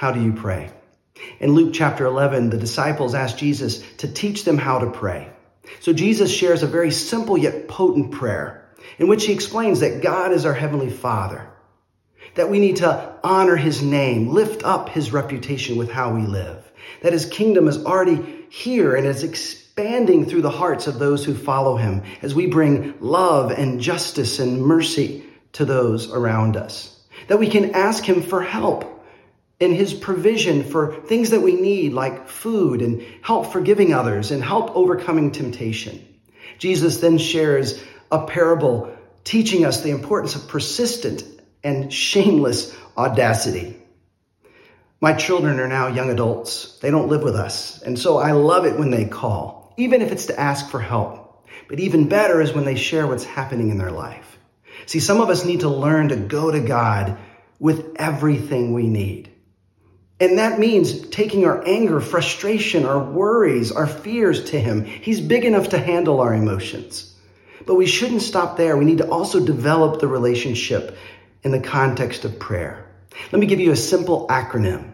How do you pray? In Luke chapter 11, the disciples asked Jesus to teach them how to pray. So Jesus shares a very simple yet potent prayer in which he explains that God is our heavenly Father, that we need to honor his name, lift up his reputation with how we live, that his kingdom is already here and is expanding through the hearts of those who follow him as we bring love and justice and mercy to those around us, that we can ask him for help in his provision for things that we need, like food and help forgiving others and help overcoming temptation. Jesus then shares a parable teaching us the importance of persistent and shameless audacity. My children are now young adults. They don't live with us. And so I love it when they call, even if it's to ask for help. But even better is when they share what's happening in their life. See, some of us need to learn to go to God with everything we need. And that means taking our anger, frustration, our worries, our fears to Him. He's big enough to handle our emotions. But we shouldn't stop there. We need to also develop the relationship in the context of prayer. Let me give you a simple acronym.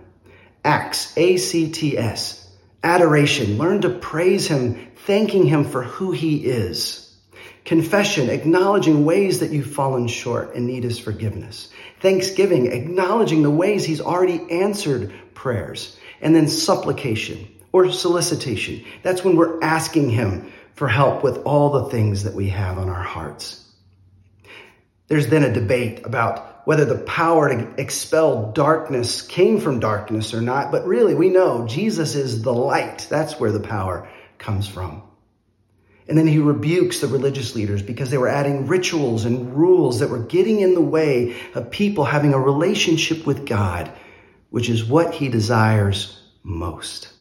ACTS, A-C-T-S. Adoration. Learn to praise Him, thanking Him for who He is. Confession, acknowledging ways that you've fallen short and need His forgiveness. Thanksgiving, acknowledging the ways He's already answered prayers. And then supplication or solicitation. That's when we're asking Him for help with all the things that we have on our hearts. There's then a debate about whether the power to expel darkness came from darkness or not, but really we know Jesus is the light. That's where the power comes from. And then he rebukes the religious leaders because they were adding rituals and rules that were getting in the way of people having a relationship with God, which is what he desires most.